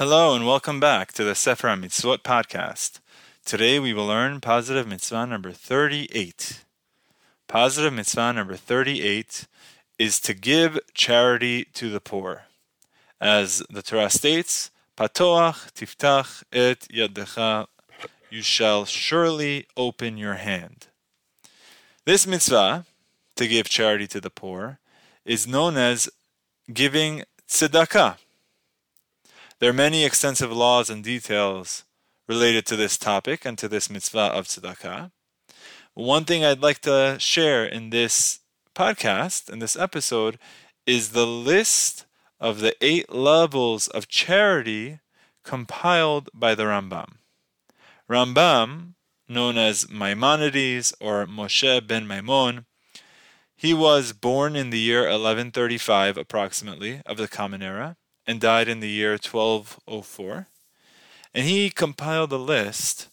Hello and welcome back to the Sefer Mitzvot podcast. Today we will learn positive mitzvah number 38. Positive mitzvah number 38 is to give charity to the poor. As the Torah states, Patoach tiftach et yadecha, you shall surely open your hand. This mitzvah, to give charity to the poor, is known as giving tzedakah. There are many extensive laws and details related to this topic and to this mitzvah of tzedakah. One thing I'd like to share in this podcast, in this episode, is the list of the eight levels of charity compiled by the Rambam. Rambam, known as Maimonides or Moshe ben Maimon, he was born in the year 1135 approximately of the Common Era and died in the year 1204. And he compiled a list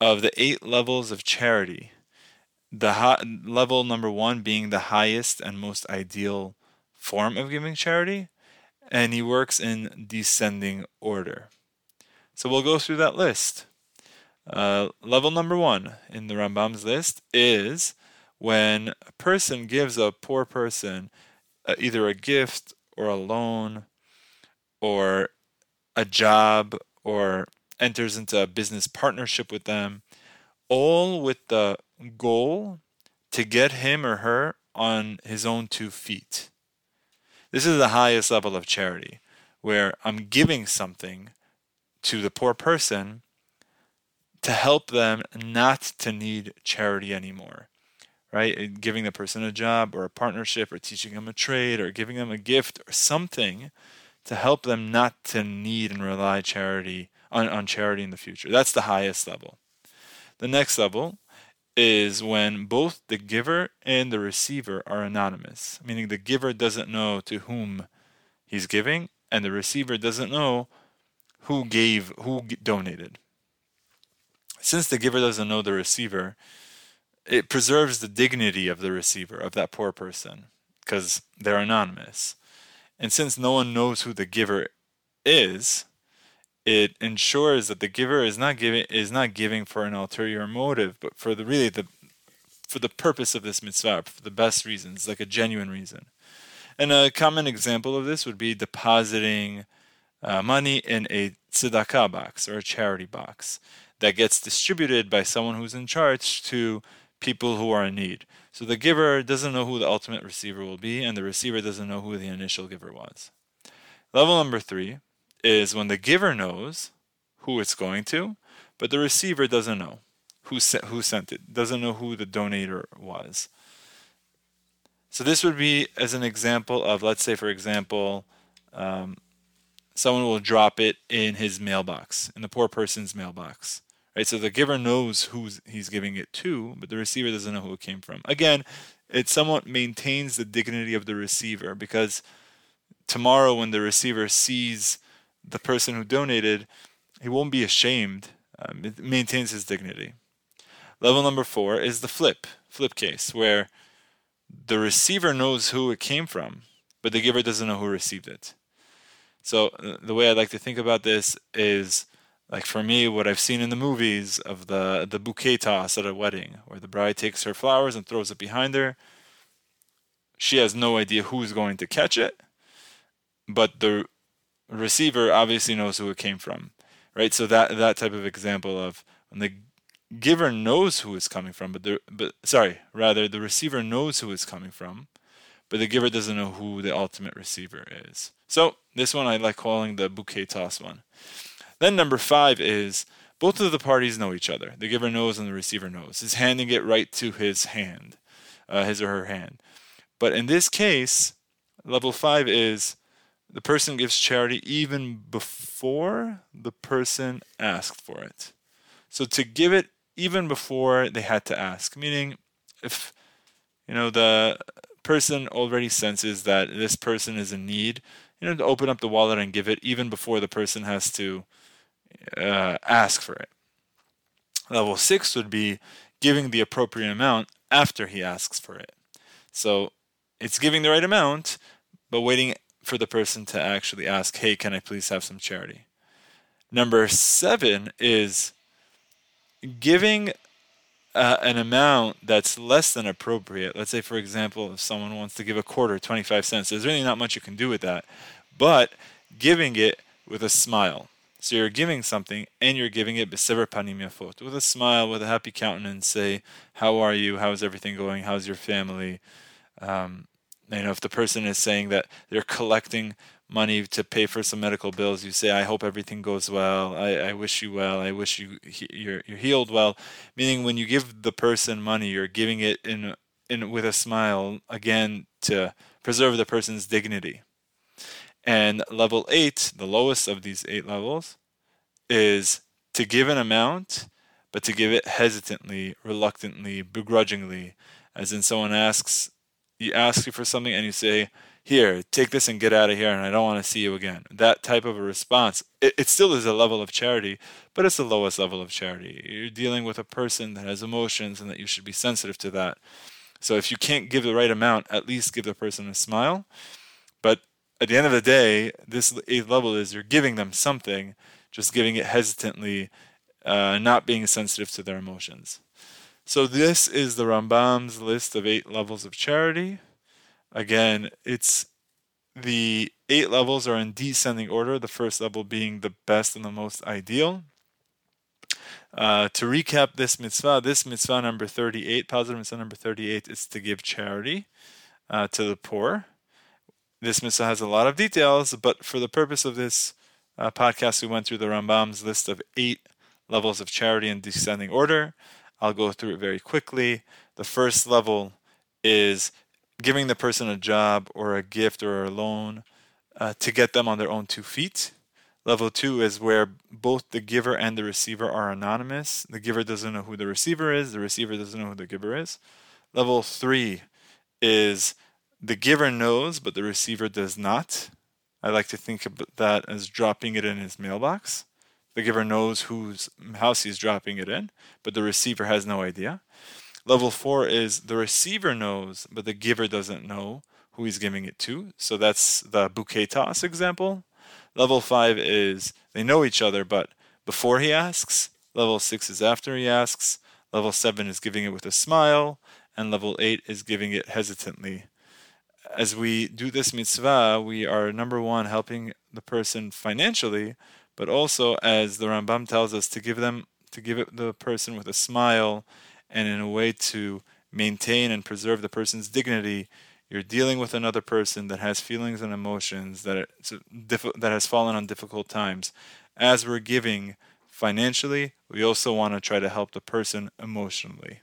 of the eight levels of charity. The high, level number one being the highest and most ideal form of giving charity, and he works in descending order. So we'll go through that list. Uh, level number one in the Rambam's list is when a person gives a poor person uh, either a gift or a loan or a job or enters into a business partnership with them, all with the goal to get him or her on his own two feet. This is the highest level of charity, where I'm giving something to the poor person to help them not to need charity anymore. Right? Giving the person a job or a partnership or teaching them a trade or giving them a gift or something to help them not to need and rely charity on, on charity in the future. That's the highest level. The next level is when both the giver and the receiver are anonymous, meaning the giver doesn't know to whom he's giving, and the receiver doesn't know who gave, who donated. Since the giver doesn't know the receiver, it preserves the dignity of the receiver, of that poor person, because they're anonymous. And since no one knows who the giver is, it ensures that the giver is not giving is not giving for an ulterior motive, but for the really the for the purpose of this mitzvah, for the best reasons, like a genuine reason. And a common example of this would be depositing uh, money in a tzedakah box or a charity box that gets distributed by someone who's in charge to people who are in need. So the giver doesn't know who the ultimate receiver will be, and the receiver doesn't know who the initial giver was. Level number three is when the giver knows who it's going to, but the receiver doesn't know who sent, who sent it, doesn't know who the donator was. So this would be as an example of, let's say, for example, um, someone will drop it in his mailbox, in the poor person's mailbox. Right, so the giver knows who he's giving it to, but the receiver doesn't know who it came from. Again, it somewhat maintains the dignity of the receiver because tomorrow when the receiver sees the person who donated, he won't be ashamed. Um, it maintains his dignity. Level number four is the flip, flip case, where the receiver knows who it came from, but the giver doesn't know who received it. So uh, the way I like to think about this is like for me, what I've seen in the movies of the the bouquet toss at a wedding, where the bride takes her flowers and throws it behind her. She has no idea who's going to catch it, but the receiver obviously knows who it came from, right? So that that type of example of when the giver knows who it's coming from, but the but sorry, rather the receiver knows who it's coming from, but the giver doesn't know who the ultimate receiver is. So this one I like calling the bouquet toss one. Then number five is both of the parties know each other. The giver knows and the receiver knows. He's handing it right to his hand, uh, his or her hand. But in this case, level five is the person gives charity even before the person asked for it. So to give it even before they had to ask, meaning if you know the person already senses that this person is in need, you know, to open up the wallet and give it even before the person has to uh, ask for it. Level six would be giving the appropriate amount after he asks for it. So it's giving the right amount, but waiting for the person to actually ask, hey, can I please have some charity? Number seven is giving uh, an amount that's less than appropriate. Let's say, for example, if someone wants to give a quarter, 25 cents, there's really not much you can do with that. But giving it with a smile. So you're giving something and you're giving it yafot, with a smile, with a happy countenance. Say, how are you? How's everything going? How's your family? Um, you know, if the person is saying that they're collecting money to pay for some medical bills, you say, "I hope everything goes well. I, I wish you well. I wish you you're, you're healed well." Meaning, when you give the person money, you're giving it in in with a smile again to preserve the person's dignity. And level eight, the lowest of these eight levels, is to give an amount, but to give it hesitantly, reluctantly, begrudgingly, as in someone asks you ask you for something and you say, "Here, take this and get out of here," and I don't want to see you again. That type of a response, it, it still is a level of charity, but it's the lowest level of charity. You're dealing with a person that has emotions, and that you should be sensitive to that. So if you can't give the right amount, at least give the person a smile. But at the end of the day, this eighth level is you're giving them something, just giving it hesitantly, uh, not being sensitive to their emotions. So this is the Rambam's list of eight levels of charity. Again, it's the eight levels are in descending order, the first level being the best and the most ideal. Uh, to recap this mitzvah, this mitzvah number 38, positive mitzvah number 38, is to give charity uh, to the poor. This mitzvah has a lot of details, but for the purpose of this uh, podcast, we went through the Rambam's list of eight levels of charity in descending order. I'll go through it very quickly. The first level is giving the person a job or a gift or a loan uh, to get them on their own two feet. Level two is where both the giver and the receiver are anonymous. The giver doesn't know who the receiver is, the receiver doesn't know who the giver is. Level three is the giver knows, but the receiver does not. I like to think of that as dropping it in his mailbox. The giver knows whose house he's dropping it in, but the receiver has no idea. Level four is the receiver knows, but the giver doesn't know who he's giving it to. So that's the bouquet toss example. Level five is they know each other, but before he asks. Level six is after he asks. Level seven is giving it with a smile. And level eight is giving it hesitantly. As we do this mitzvah, we are number one helping the person financially, but also as the Rambam tells us to give them to give it the person with a smile and in a way to maintain and preserve the person's dignity. You're dealing with another person that has feelings and emotions that that has fallen on difficult times. As we're giving financially we also want to try to help the person emotionally